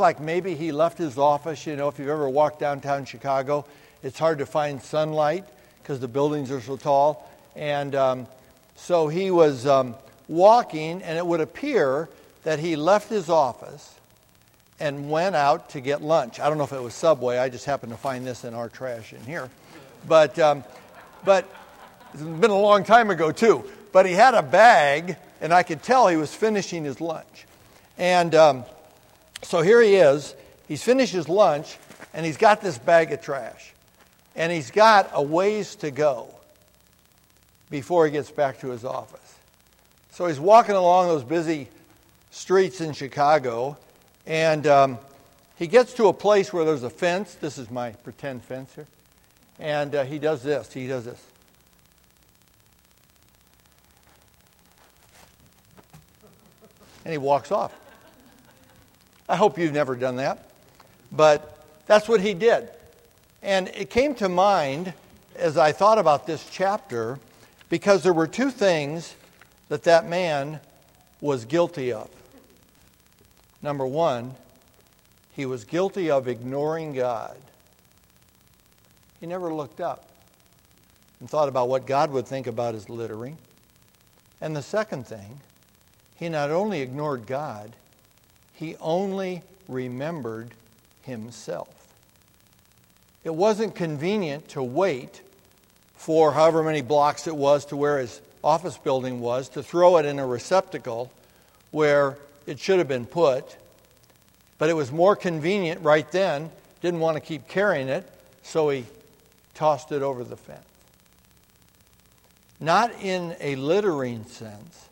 like maybe he left his office. You know, if you've ever walked downtown Chicago, it's hard to find sunlight because the buildings are so tall. And um, so he was um, walking, and it would appear that he left his office and went out to get lunch. I don't know if it was Subway. I just happened to find this in our trash in here. But, um, but it's been a long time ago, too. But he had a bag, and I could tell he was finishing his lunch. And um, so here he is. He's finished his lunch, and he's got this bag of trash. And he's got a ways to go before he gets back to his office. So he's walking along those busy streets in Chicago, and um, he gets to a place where there's a fence. This is my pretend fence here. And uh, he does this. He does this. And he walks off. I hope you've never done that. But that's what he did. And it came to mind as I thought about this chapter because there were two things that that man was guilty of. Number one, he was guilty of ignoring God. He never looked up and thought about what God would think about his littering. And the second thing, he not only ignored God, he only remembered himself. It wasn't convenient to wait for however many blocks it was to where his office building was to throw it in a receptacle where it should have been put. But it was more convenient right then, didn't want to keep carrying it, so he tossed it over the fence. Not in a littering sense,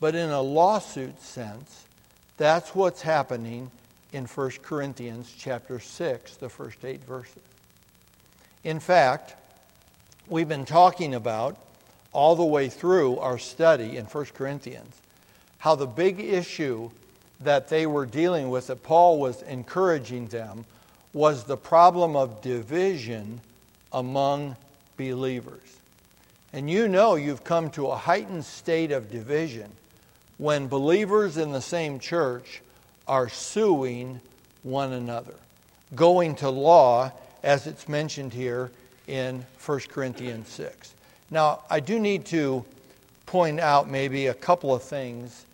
but in a lawsuit sense. That's what's happening in 1 Corinthians chapter 6, the first eight verses. In fact, we've been talking about all the way through our study in 1 Corinthians how the big issue that they were dealing with, that Paul was encouraging them, was the problem of division among believers. And you know you've come to a heightened state of division when believers in the same church are suing one another, going to law, as it's mentioned here in 1 Corinthians 6. Now, I do need to point out maybe a couple of things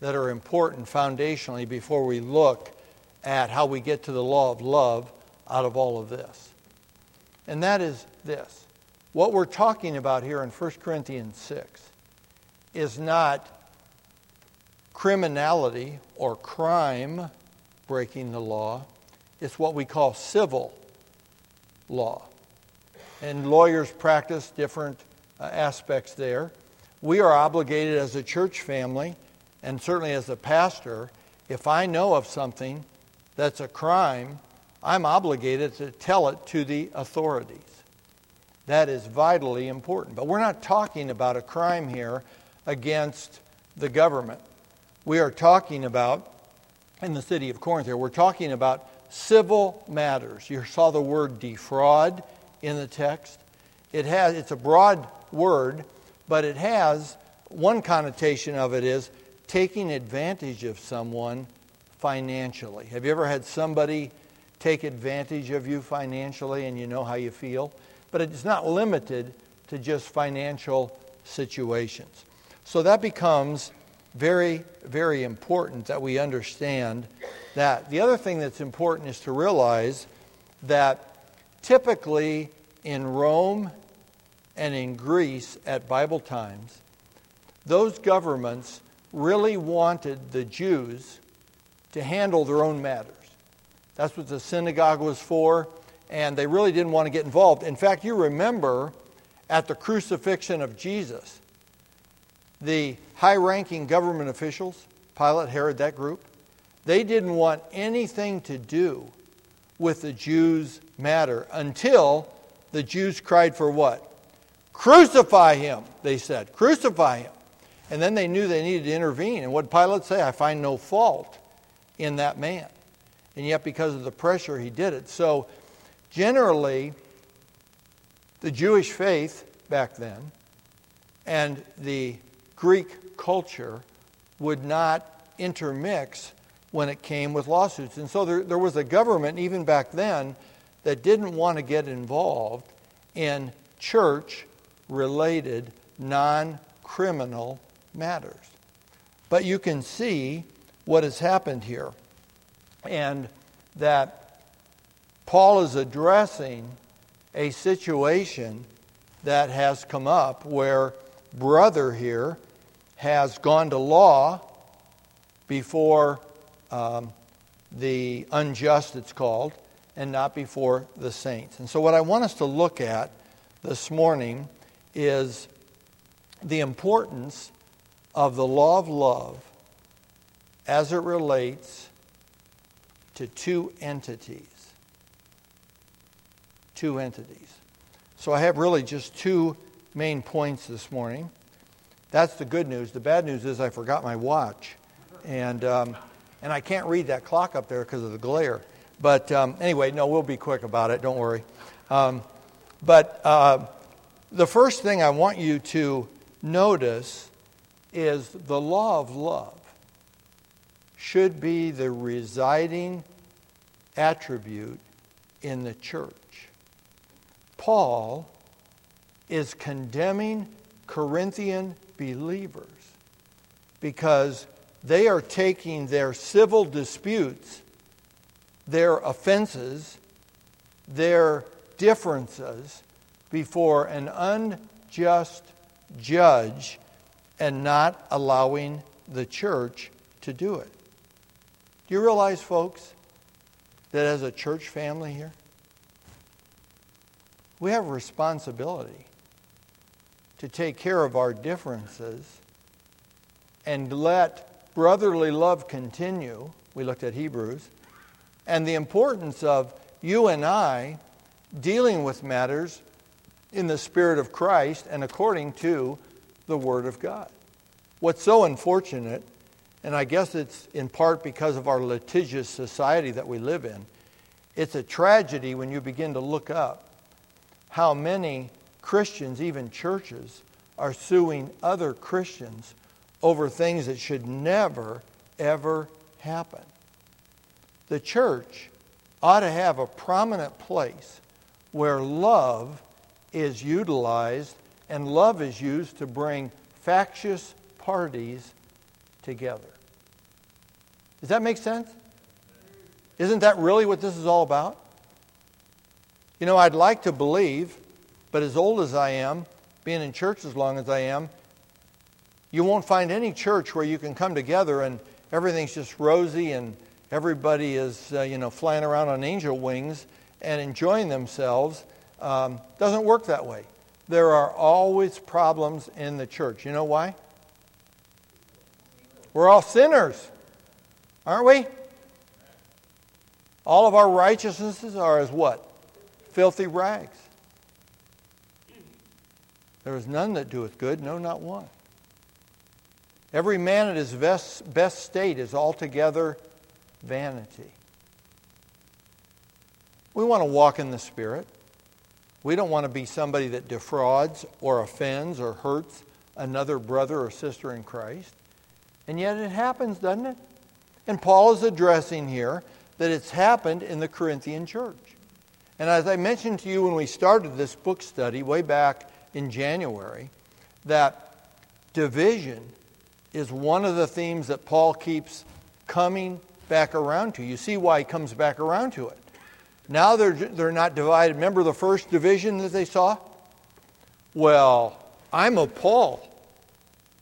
that are important foundationally before we look at how we get to the law of love out of all of this. And that is this. What we're talking about here in 1 Corinthians 6 is not criminality or crime breaking the law, it's what we call civil law. And lawyers practice different uh, aspects there. We are obligated as a church family and certainly as a pastor, if I know of something that's a crime, I'm obligated to tell it to the authorities. That is vitally important. But we're not talking about a crime here against the government. We are talking about, in the city of Corinth here, we're talking about civil matters. You saw the word defraud in the text. It has, it's a broad word, but it has one connotation of it is taking advantage of someone financially. Have you ever had somebody take advantage of you financially and you know how you feel? But it's not limited to just financial situations. So that becomes very, very important that we understand that. The other thing that's important is to realize that typically in Rome and in Greece at Bible times, those governments really wanted the Jews to handle their own matters. That's what the synagogue was for, and they really didn't want to get involved. In fact, you remember at the crucifixion of Jesus, the high ranking government officials, Pilate, Herod, that group, they didn't want anything to do with the Jews' matter until the Jews cried for what? Crucify him, they said. Crucify him. And then they knew they needed to intervene. And what Pilate say? I find no fault in that man. And yet, because of the pressure, he did it. So, generally, the Jewish faith back then and the Greek culture would not intermix when it came with lawsuits. And so there, there was a government, even back then, that didn't want to get involved in church related non criminal matters. But you can see what has happened here, and that Paul is addressing a situation that has come up where brother here has gone to law before um, the unjust, it's called, and not before the saints. And so, what I want us to look at this morning is the importance of the law of love as it relates to two entities. Two entities. So I have really just two main points this morning. That's the good news. The bad news is I forgot my watch. And, um, and I can't read that clock up there because of the glare. But um, anyway, no, we'll be quick about it. Don't worry. Um, but uh, the first thing I want you to notice is the law of love should be the residing attribute in the church. Paul is condemning Corinthian believers because they are taking their civil disputes, their offenses, their differences before an unjust judge and not allowing the church to do it. Do you realize, folks, that as a church family here, we have responsibility to take care of our differences and let brotherly love continue. We looked at Hebrews. And the importance of you and I dealing with matters in the Spirit of Christ and according to the Word of God. What's so unfortunate, and I guess it's in part because of our litigious society that we live in, it's a tragedy when you begin to look up how many Christians, even churches, are suing other Christians over things that should never, ever happen. The church ought to have a prominent place where love is utilized and love is used to bring factious parties together. Does that make sense? Isn't that really what this is all about? You know, I'd like to believe, but as old as I am, being in church as long as I am, you won't find any church where you can come together and everything's just rosy and everybody is, uh, you know, flying around on angel wings and enjoying themselves. Um, doesn't work that way. There are always problems in the church. You know why? We're all sinners, aren't we? All of our righteousnesses are as what? filthy rags. There is none that doeth good, no, not one. Every man at his best, best state is altogether vanity. We want to walk in the Spirit. We don't want to be somebody that defrauds or offends or hurts another brother or sister in Christ. And yet it happens, doesn't it? And Paul is addressing here that it's happened in the Corinthian church. And as I mentioned to you when we started this book study way back in January, that division is one of the themes that Paul keeps coming back around to. You see why he comes back around to it. Now they're, they're not divided. Remember the first division that they saw? Well, I'm of Paul.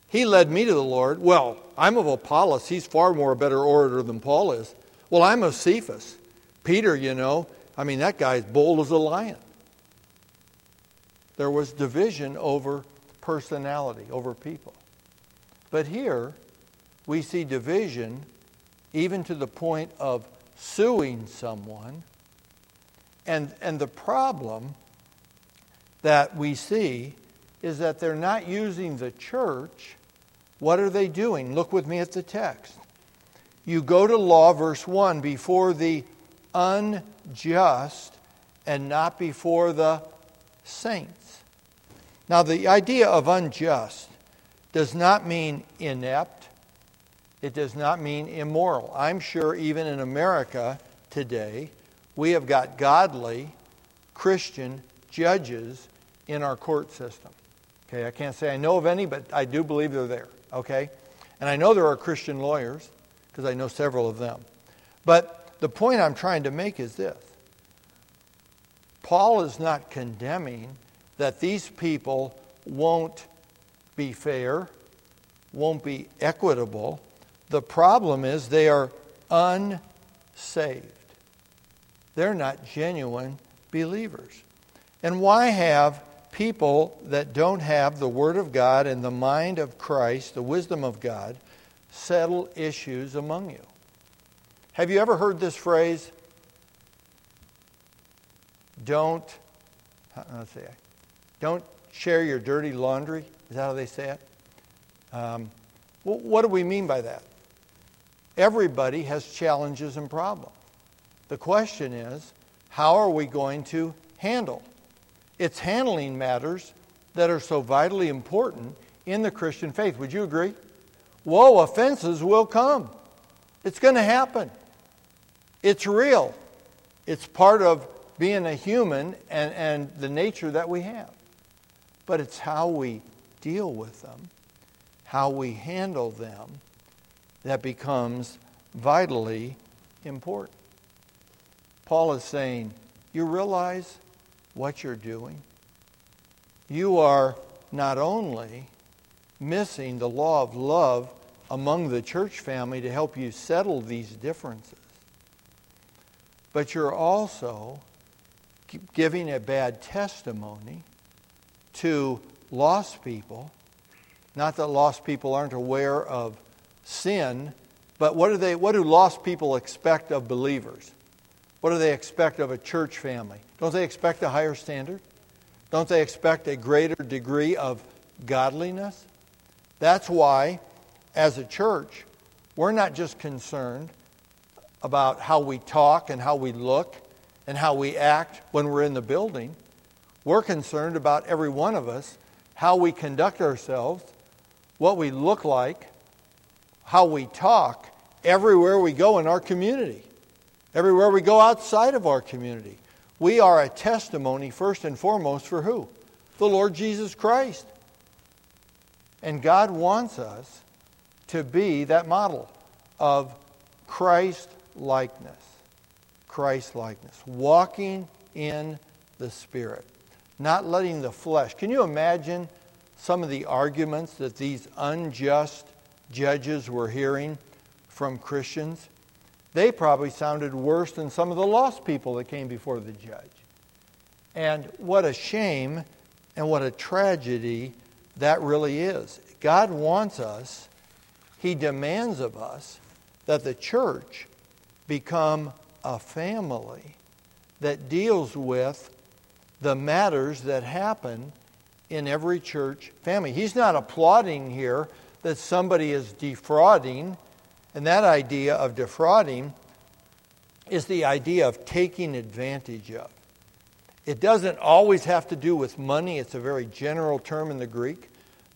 He led me to the Lord. Well, I'm of Apollos. He's far more a better orator than Paul is. Well, I'm of Cephas. Peter, you know, I mean, that guy's bold as a lion. There was division over personality, over people. But here, we see division even to the point of suing someone. And, and the problem that we see is that they're not using the church. What are they doing? Look with me at the text. You go to law, verse 1, before the unjust and not before the saints. Now, the idea of unjust does not mean inept, It does not mean immoral. I'm sure even in America today, we have got godly Christian judges in our court system. Okay, I can't say I know of any, but I do believe they're there. Okay? And I know there are Christian lawyers because I know several of them. But the point I'm trying to make is this Paul is not condemning that these people won't be fair, won't be equitable, the problem is they are unsaved. They're not genuine believers. And why have people that don't have the Word of God and the mind of Christ, the wisdom of God, settle issues among you? Have you ever heard this phrase? Don't, uh, let's see, don't share your dirty laundry. Is that how they say it? Um, well, what do we mean by that? Everybody has challenges and problems. The question is, how are we going to handle? It's handling matters that are so vitally important in the Christian faith. Would you agree? Whoa, offenses will come. It's going to happen. It's real. It's part of being a human and, and the nature that we have. But it's how we deal with them, how we handle them, that becomes vitally important. Paul is saying, You realize what you're doing? You are not only missing the law of love among the church family to help you settle these differences, but you're also giving a bad testimony to lost people. Not that lost people aren't aware of sin, but what do, they, what do lost people expect of believers? What do they expect of a church family? Don't they expect a higher standard? Don't they expect a greater degree of godliness? That's why, as a church, we're not just concerned about how we talk and how we look and how we act when we're in the building. We're concerned about every one of us, how we conduct ourselves, what we look like, how we talk everywhere we go in our community, everywhere we go outside of our community. We are a testimony, first and foremost, for who? The Lord Jesus Christ. And God wants us to be that model of Christ likeness. Christ likeness. Walking in the Spirit. Not letting the flesh. Can you imagine some of the arguments that these unjust judges were hearing from Christians, they probably sounded worse than some of the lost people that came before the judge. And what a shame and what a tragedy that really is. God wants us, He demands of us that the church become a family that deals with the matters that happen in every church family. He's not applauding here that somebody is defrauding. And that idea of defrauding is the idea of taking advantage of. It doesn't always have to do with money, it's a very general term in the Greek,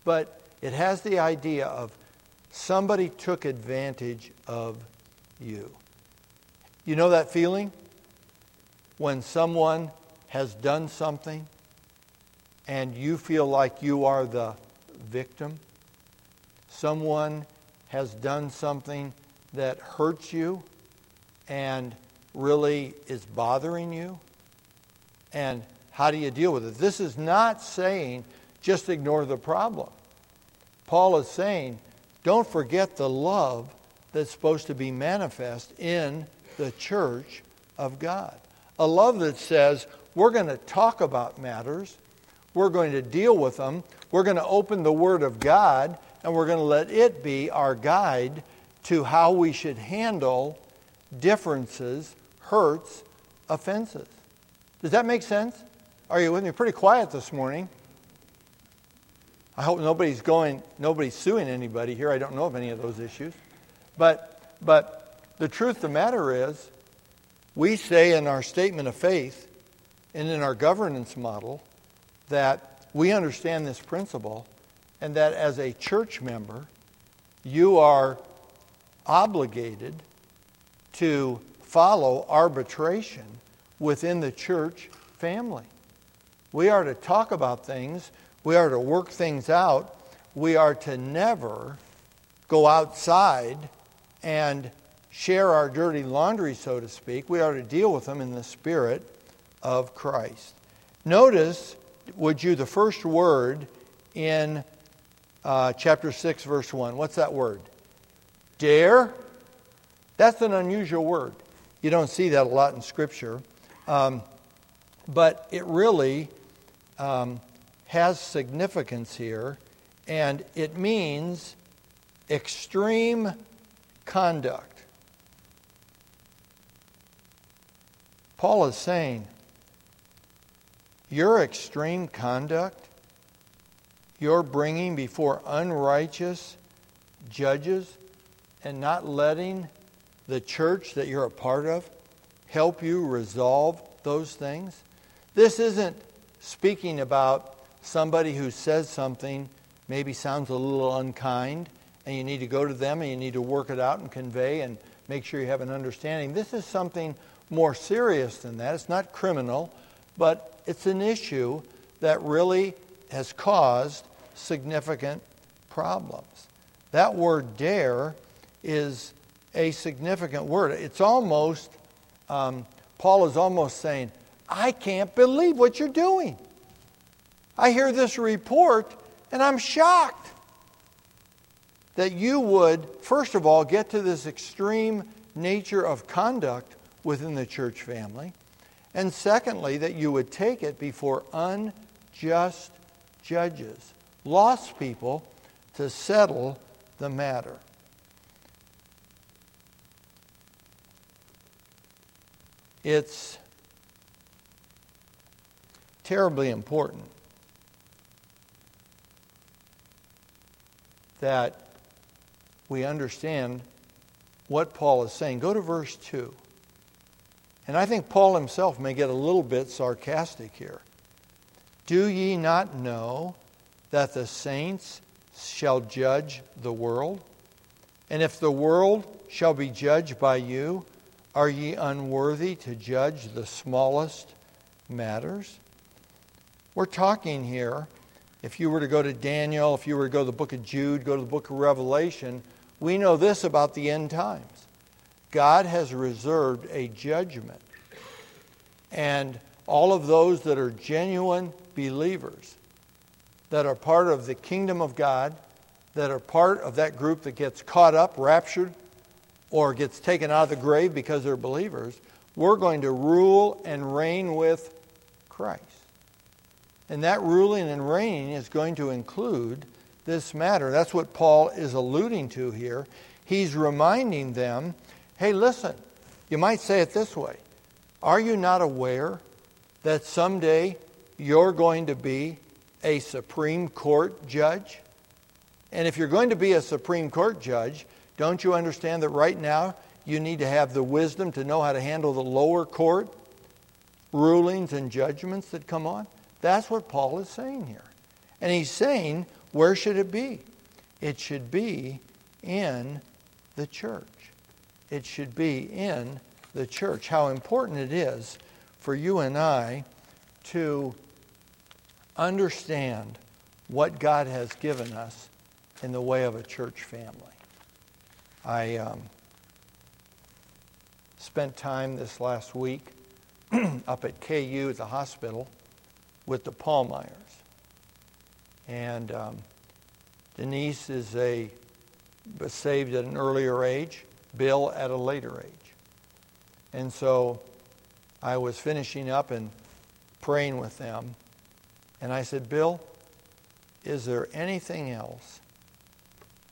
but it has the idea of somebody took advantage of you. You know that feeling? When someone has done something and you feel like you are the victim? someone has done something that hurts you and really is bothering you? And how do you deal with it? This is not saying just ignore the problem. Paul is saying don't forget the love that's supposed to be manifest in the church of God. A love that says we're going to talk about matters, we're going to deal with them, we're going to open the Word of God, and we're going to let it be our guide to how we should handle differences, hurts, offenses. Does that make sense? Are you with me? Pretty quiet this morning. I hope nobody's going, nobody's suing anybody here. I don't know of any of those issues. But, but the truth of the matter is, we say in our statement of faith and in our governance model that we understand this principle and that as a church member, you are obligated to follow arbitration within the church family. We are to talk about things, we are to work things out, we are to never go outside and share our dirty laundry, so to speak. We are to deal with them in the spirit of Christ. Notice, would you, the first word in uh, chapter 6, verse 1. What's that word? Dare. That's an unusual word. You don't see that a lot in Scripture. Um, but it really um, has significance here, and it means extreme conduct. Paul is saying, Your extreme conduct, you're bringing before unrighteous judges and not letting the church that you're a part of help you resolve those things. This isn't speaking about somebody who says something maybe sounds a little unkind and you need to go to them and you need to work it out and convey and make sure you have an understanding. This is something more serious than that. It's not criminal, but it's an issue that really has caused significant problems. That word dare is a significant word. It's almost, um, Paul is almost saying, I can't believe what you're doing. I hear this report and I'm shocked that you would, first of all, get to this extreme nature of conduct within the church family, and secondly, that you would take it before unjust judges, lost people, to settle the matter. It's terribly important that we understand what Paul is saying. Go to verse 2. And I think Paul himself may get a little bit sarcastic here. Do ye not know that the saints shall judge the world? And if the world shall be judged by you, are ye unworthy to judge the smallest matters? We're talking here, if you were to go to Daniel, if you were to go to the book of Jude, go to the book of Revelation, we know this about the end times God has reserved a judgment. And all of those that are genuine believers, that are part of the kingdom of God, that are part of that group that gets caught up, raptured, or gets taken out of the grave because they're believers, we're going to rule and reign with Christ. And that ruling and reigning is going to include this matter. That's what Paul is alluding to here. He's reminding them hey, listen, you might say it this way Are you not aware that someday you're going to be a Supreme Court judge? And if you're going to be a Supreme Court judge, don't you understand that right now you need to have the wisdom to know how to handle the lower court rulings and judgments that come on? That's what Paul is saying here. And he's saying where should it be? It should be in the church. It should be in the church. How important it is for you and I to understand what God has given us in the way of a church family. I um, spent time this last week up at KU at the hospital with the Paulmeyers. And um, Denise is a was saved at an earlier age, Bill at a later age. And so I was finishing up and praying with them. And I said, Bill, is there anything else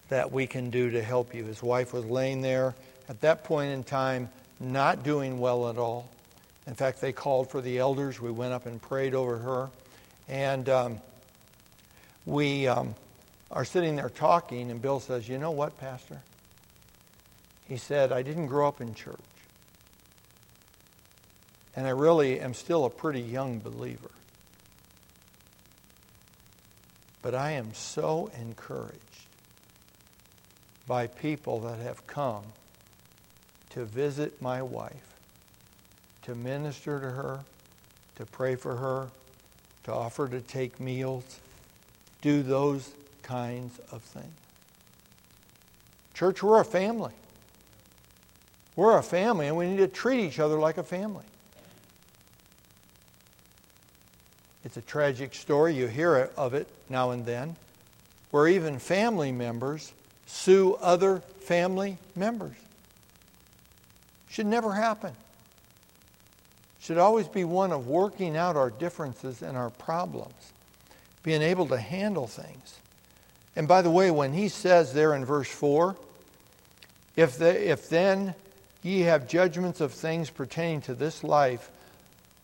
that we can do to help you? His wife was laying there at that point in time, not doing well at all. In fact, they called for the elders. We went up and prayed over her. And um, we um, are sitting there talking, and Bill says, You know what, Pastor? He said, I didn't grow up in church. And I really am still a pretty young believer. But I am so encouraged by people that have come to visit my wife, to minister to her, to pray for her, to offer to take meals, do those kinds of things. Church, we're a family. We're a family, and we need to treat each other like a family. It's a tragic story. You hear of it now and then, where even family members sue other family members. Should never happen. Should always be one of working out our differences and our problems, being able to handle things. And by the way, when he says there in verse 4, if, the, if then ye have judgments of things pertaining to this life,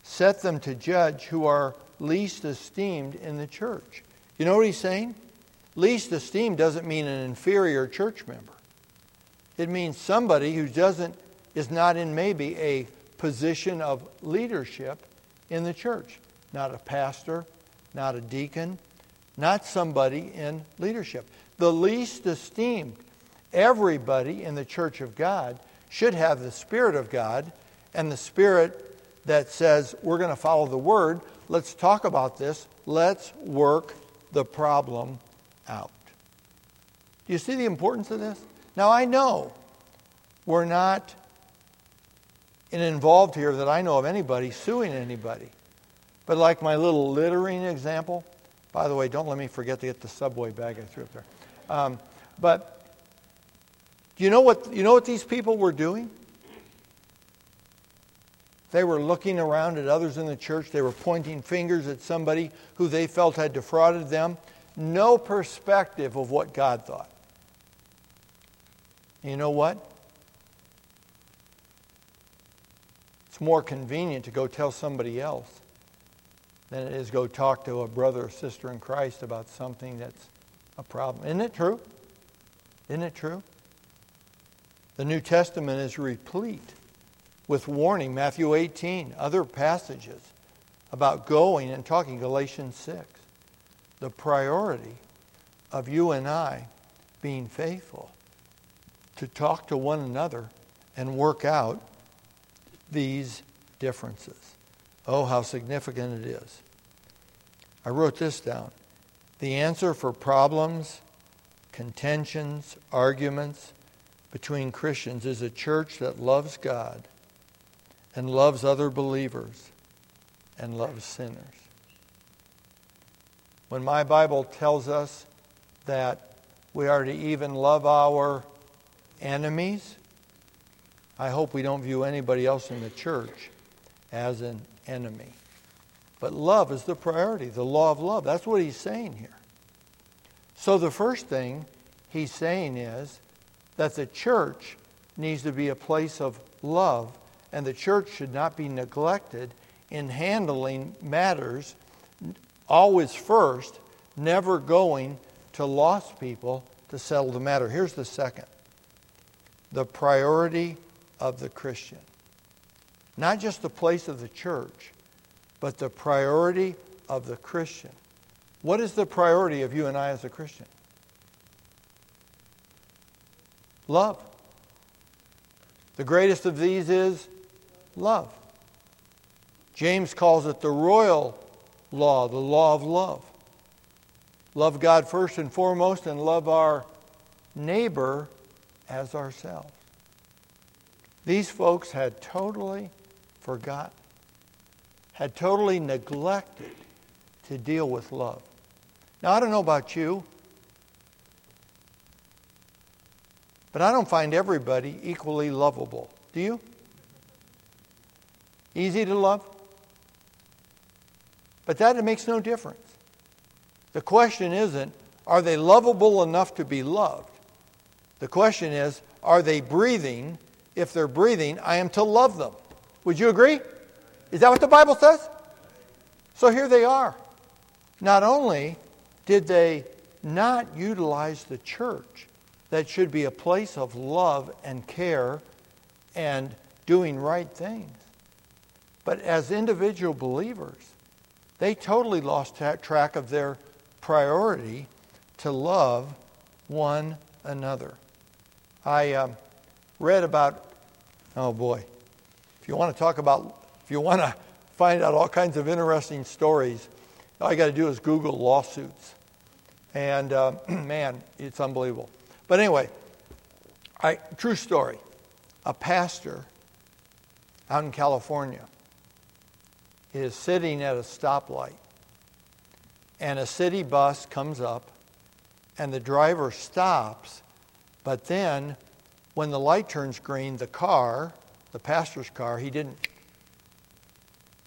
set them to judge who are least esteemed in the church. You know what he's saying? Least esteemed doesn't mean an inferior church member. It means somebody who doesn't is not in maybe a position of leadership in the church. Not a pastor, not a deacon, not somebody in leadership. The least esteemed. Everybody in the church of God should have the Spirit of God and the Spirit that says, we're going to follow the Word. Let's talk about this. Let's work the problem out. Do you see the importance of this? Now, I know we're not involved here that I know of anybody suing anybody. But like my little littering example, by the way, don't let me forget to get the subway bag I threw up there. Um, but you know what, you know what these people were doing? They were looking around at others in the church. They were pointing fingers at somebody who they felt had defrauded them. No perspective of what God thought. You know what? It's more convenient to go tell somebody else than it is go talk to a brother or sister in Christ about something that's a problem. Isn't it true? Isn't it true? The New Testament is replete with warning. Matthew 18, other passages about going and talking, Galatians 6. The priority of you and I being faithful to talk to one another and work out these differences. Oh, how significant it is. I wrote this down. The answer for problems, contentions, arguments, between Christians is a church that loves God and loves other believers and loves sinners. When my Bible tells us that we are to even love our enemies, I hope we don't view anybody else in the church as an enemy. But love is the priority, the law of love. That's what he's saying here. So the first thing he's saying is that the church needs to be a place of love, and the church should not be neglected in handling matters always first, never going to lost people to settle the matter. Here's the second the priority of the Christian. Not just the place of the church, but the priority of the Christian. What is the priority of you and I as a Christian? Love. The greatest of these is love. James calls it the royal law, the law of love. Love God first and foremost and love our neighbor as ourselves. These folks had totally forgotten, had totally neglected to deal with love. Now, I don't know about you, But I don't find everybody equally lovable. Do you? Easy to love? But that makes no difference. The question isn't, are they lovable enough to be loved? The question is, are they breathing? If they're breathing, I am to love them. Would you agree? Is that what the Bible says? So here they are. Not only did they not utilize the church that should be a place of love and care and doing right things. But as individual believers, they totally lost track of their priority to love one another. I um, read about, oh boy, if you want to talk about, if you want to find out all kinds of interesting stories, all you got to do is Google lawsuits. And uh, man, it's unbelievable. But anyway, I, true story. A pastor out in California is sitting at a stoplight, and a city bus comes up, and the driver stops, but then when the light turns green, the car, the pastor's car, he didn't.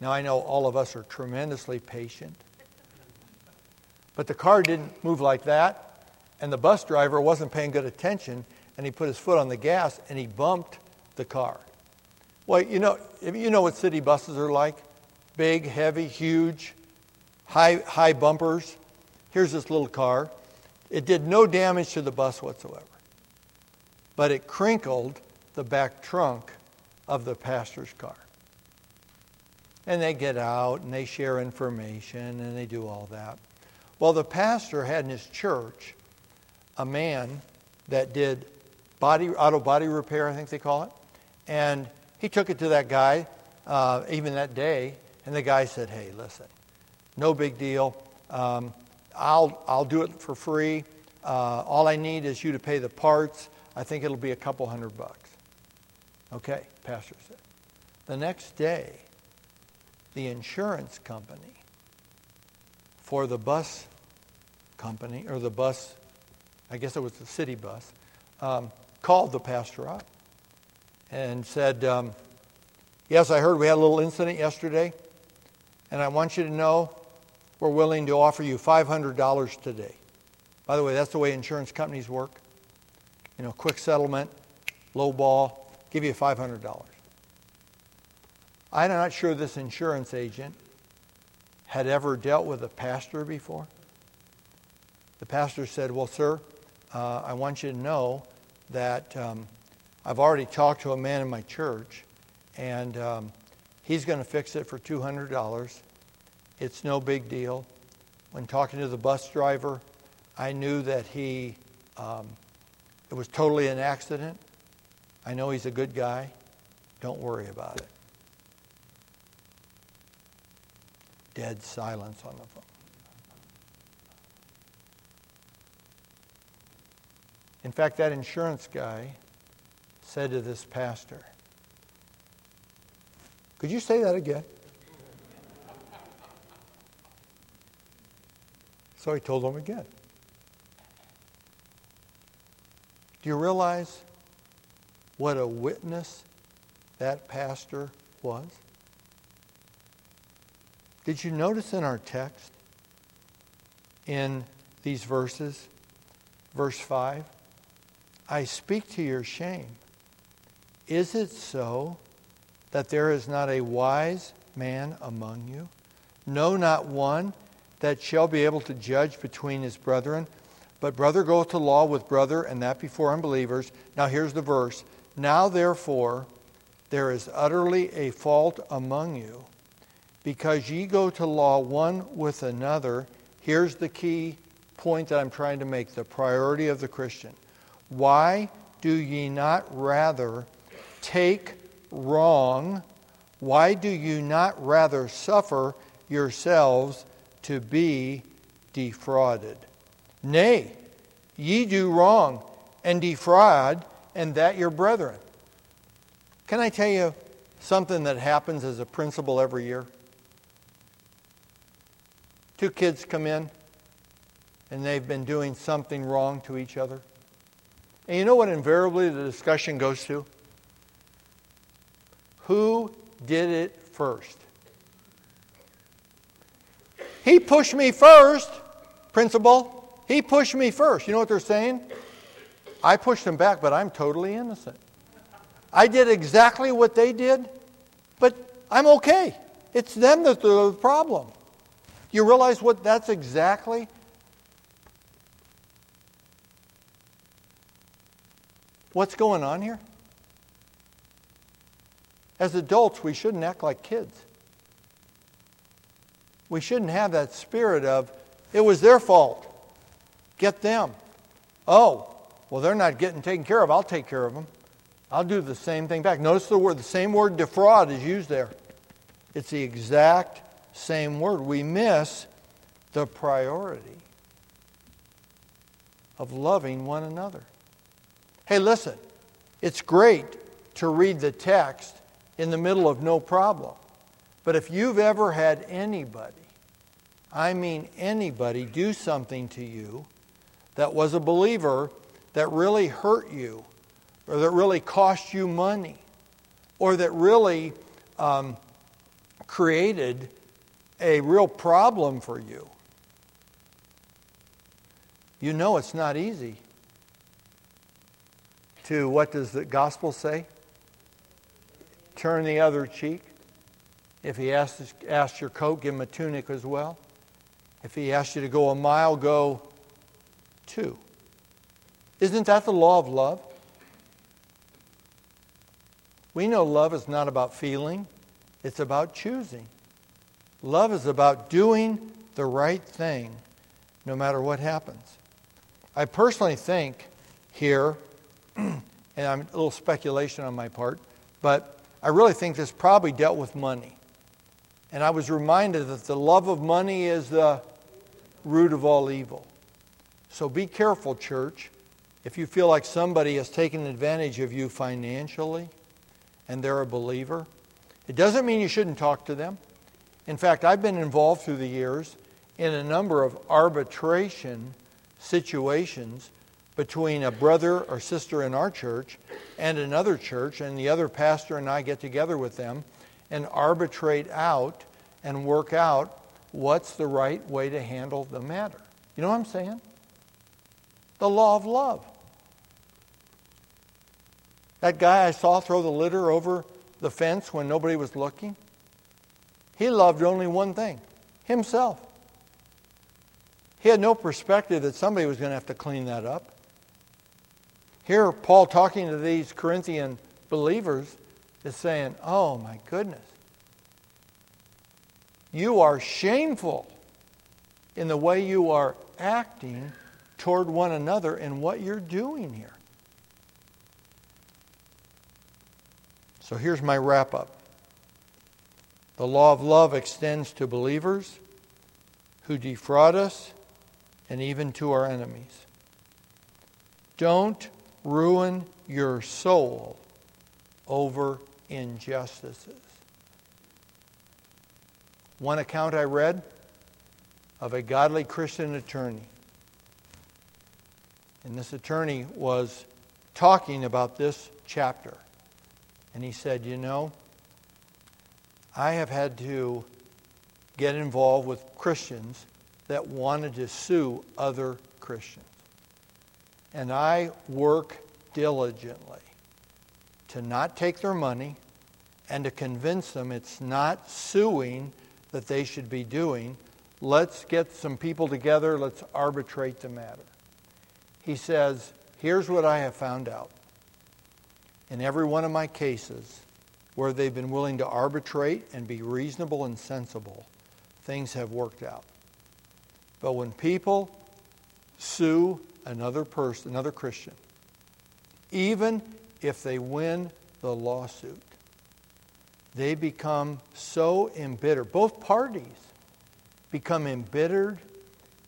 Now I know all of us are tremendously patient, but the car didn't move like that, and the bus driver wasn't paying good attention, and he put his foot on the gas and he bumped the car. Well, you know, you know what city buses are like big, heavy, huge, high, high bumpers. Here's this little car. It did no damage to the bus whatsoever, but it crinkled the back trunk of the pastor's car. And they get out and they share information and they do all that. Well, the pastor had in his church a man that did body auto body repair, I think they call it, and he took it to that guy uh, even that day, and the guy said, "Hey, listen, no big deal. Um, I'll I'll do it for free. Uh, all I need is you to pay the parts. I think it'll be a couple hundred bucks." Okay, pastor said. The next day, the insurance company for the bus company or the bus, I guess it was the city bus, um, called the pastor up and said, um, Yes, I heard we had a little incident yesterday, and I want you to know we're willing to offer you $500 today. By the way, that's the way insurance companies work. You know, quick settlement, low ball, give you $500. I'm not sure this insurance agent had ever dealt with a pastor before. The pastor said, Well, sir, uh, I want you to know that um, I've already talked to a man in my church, and um, he's going to fix it for $200. It's no big deal. When talking to the bus driver, I knew that he, um, it was totally an accident. I know he's a good guy. Don't worry about it. Dead silence on the phone. In fact, that insurance guy said to this pastor, Could you say that again? So he told him again. Do you realize what a witness that pastor was? Did you notice in our text, in these verses, verse 5? I speak to your shame. Is it so that there is not a wise man among you? No, not one that shall be able to judge between his brethren. But brother goeth to law with brother, and that before unbelievers. Now here's the verse. Now therefore there is utterly a fault among you, because ye go to law one with another. Here's the key point that I'm trying to make the priority of the Christian. Why do ye not rather take wrong? Why do you not rather suffer yourselves to be defrauded? Nay, ye do wrong and defraud, and that your brethren. Can I tell you something that happens as a principal every year? Two kids come in and they've been doing something wrong to each other. And you know what invariably the discussion goes to? Who did it first? He pushed me first, principal. He pushed me first. You know what they're saying? I pushed him back, but I'm totally innocent. I did exactly what they did, but I'm okay. It's them that's the problem. You realize what that's exactly What's going on here? As adults, we shouldn't act like kids. We shouldn't have that spirit of, it was their fault. Get them. Oh, well, they're not getting taken care of. I'll take care of them. I'll do the same thing back. Notice the word, the same word defraud is used there. It's the exact same word. We miss the priority of loving one another. Hey, listen, it's great to read the text in the middle of no problem. But if you've ever had anybody, I mean anybody, do something to you that was a believer that really hurt you, or that really cost you money, or that really um, created a real problem for you, you know it's not easy to, what does the gospel say? Turn the other cheek. If he asks, asks your coat, give him a tunic as well. If he asks you to go a mile, go two. Isn't that the law of love? We know love is not about feeling, it's about choosing. Love is about doing the right thing no matter what happens. I personally think here, and I'm a little speculation on my part, but I really think this probably dealt with money. And I was reminded that the love of money is the root of all evil. So be careful, church. If you feel like somebody has taken advantage of you financially and they're a believer, it doesn't mean you shouldn't talk to them. In fact, I've been involved through the years in a number of arbitration situations between a brother or sister in our church and another church, and the other pastor and I get together with them and arbitrate out and work out what's the right way to handle the matter. You know what I'm saying? The law of love. That guy I saw throw the litter over the fence when nobody was looking, he loved only one thing himself. He had no perspective that somebody was going to have to clean that up. Here, Paul talking to these Corinthian believers is saying, Oh my goodness, you are shameful in the way you are acting toward one another and what you're doing here. So here's my wrap up. The law of love extends to believers who defraud us and even to our enemies. Don't ruin your soul over injustices. One account I read of a godly Christian attorney. And this attorney was talking about this chapter. And he said, You know, I have had to get involved with Christians that wanted to sue other Christians. And I work diligently to not take their money and to convince them it's not suing that they should be doing. Let's get some people together, let's arbitrate the matter. He says, Here's what I have found out. In every one of my cases, where they've been willing to arbitrate and be reasonable and sensible, things have worked out. But when people sue another person, another Christian, even if they win the lawsuit, they become so embittered. Both parties become embittered,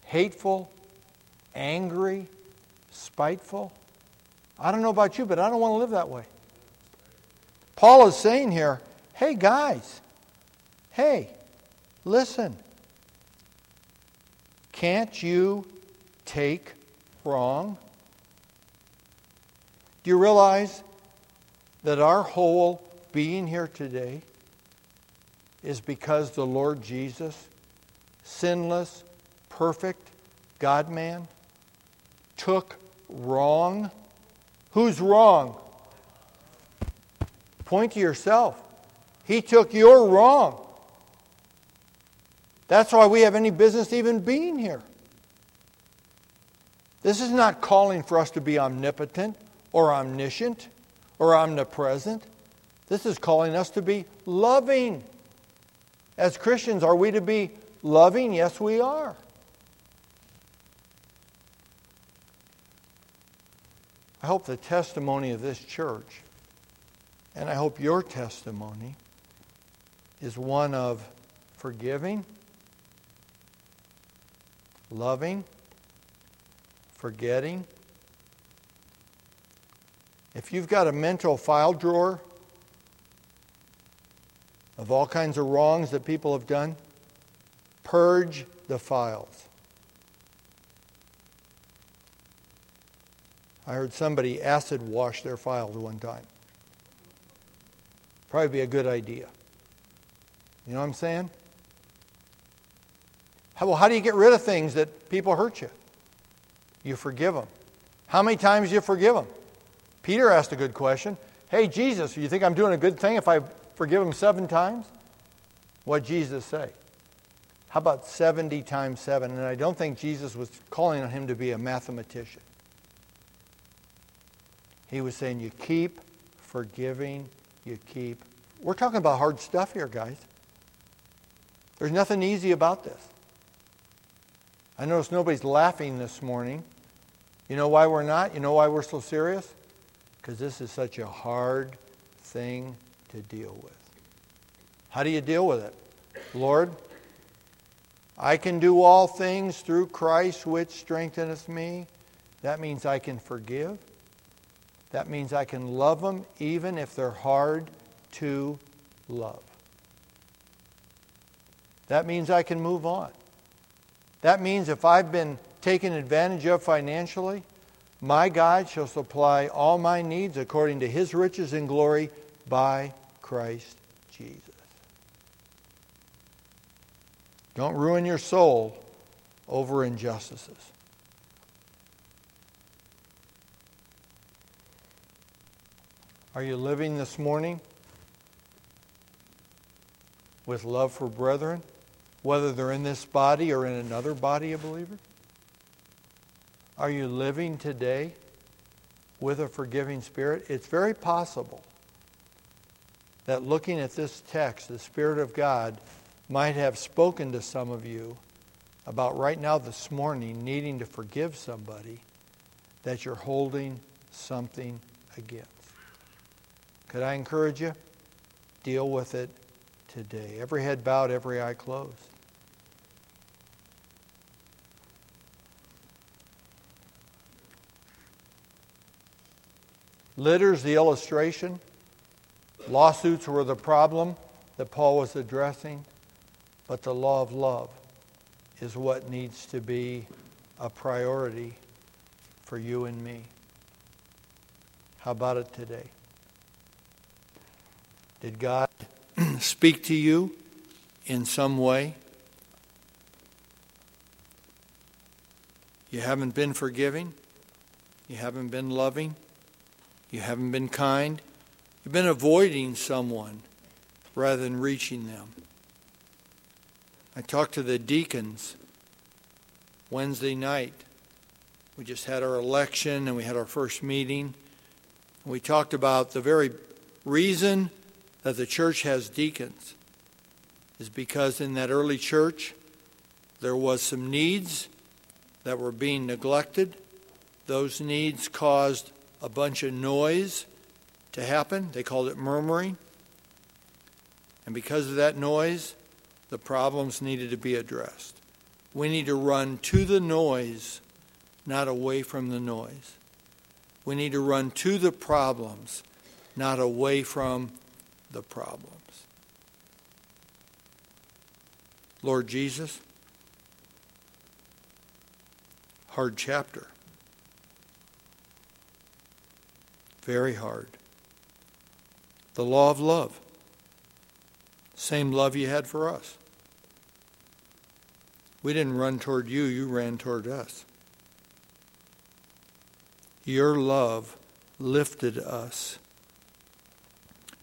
hateful, angry, spiteful. I don't know about you, but I don't want to live that way. Paul is saying here, hey, guys, hey, listen. Can't you take wrong? Do you realize that our whole being here today is because the Lord Jesus, sinless, perfect God man, took wrong? Who's wrong? Point to yourself. He took your wrong. That's why we have any business even being here. This is not calling for us to be omnipotent or omniscient or omnipresent. This is calling us to be loving. As Christians, are we to be loving? Yes, we are. I hope the testimony of this church, and I hope your testimony, is one of forgiving, loving, forgetting. If you've got a mental file drawer of all kinds of wrongs that people have done, purge the files. I heard somebody acid wash their files one time. Probably be a good idea. You know what I'm saying? How, well, how do you get rid of things that people hurt you? You forgive them. How many times you forgive them? Peter asked a good question. Hey, Jesus, you think I'm doing a good thing if I forgive them seven times? What Jesus say? How about 70 times 7? And I don't think Jesus was calling on him to be a mathematician. He was saying, You keep forgiving, you keep. We're talking about hard stuff here, guys. There's nothing easy about this. I notice nobody's laughing this morning. You know why we're not? You know why we're so serious? Because this is such a hard thing to deal with. How do you deal with it? Lord, I can do all things through Christ which strengtheneth me. That means I can forgive. That means I can love them even if they're hard to love. That means I can move on. That means if I've been taken advantage of financially, my God shall supply all my needs according to his riches and glory by Christ Jesus. Don't ruin your soul over injustices. Are you living this morning with love for brethren, whether they're in this body or in another body of believers? Are you living today with a forgiving spirit? It's very possible that looking at this text, the Spirit of God might have spoken to some of you about right now this morning needing to forgive somebody that you're holding something against. Could I encourage you? Deal with it today. Every head bowed, every eye closed. Litter's the illustration. Lawsuits were the problem that Paul was addressing. But the law of love is what needs to be a priority for you and me. How about it today? Did God speak to you in some way? You haven't been forgiving. You haven't been loving. You haven't been kind. You've been avoiding someone rather than reaching them. I talked to the deacons Wednesday night. We just had our election and we had our first meeting. We talked about the very reason that the church has deacons is because in that early church there was some needs that were being neglected. Those needs caused a bunch of noise to happen. They called it murmuring. And because of that noise, the problems needed to be addressed. We need to run to the noise, not away from the noise. We need to run to the problems, not away from the problems. Lord Jesus, hard chapter. Very hard. The law of love. Same love you had for us. We didn't run toward you, you ran toward us. Your love lifted us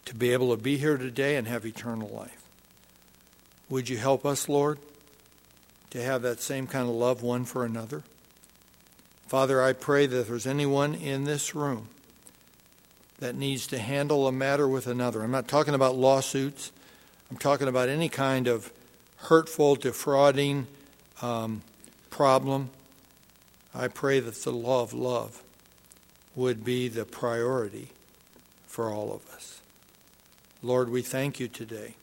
to be able to be here today and have eternal life. Would you help us, Lord, to have that same kind of love one for another? Father, I pray that if there's anyone in this room that needs to handle a matter with another, I'm not talking about lawsuits, I'm talking about any kind of hurtful, defrauding um, problem. I pray that the law of love would be the priority for all of us. Lord, we thank you today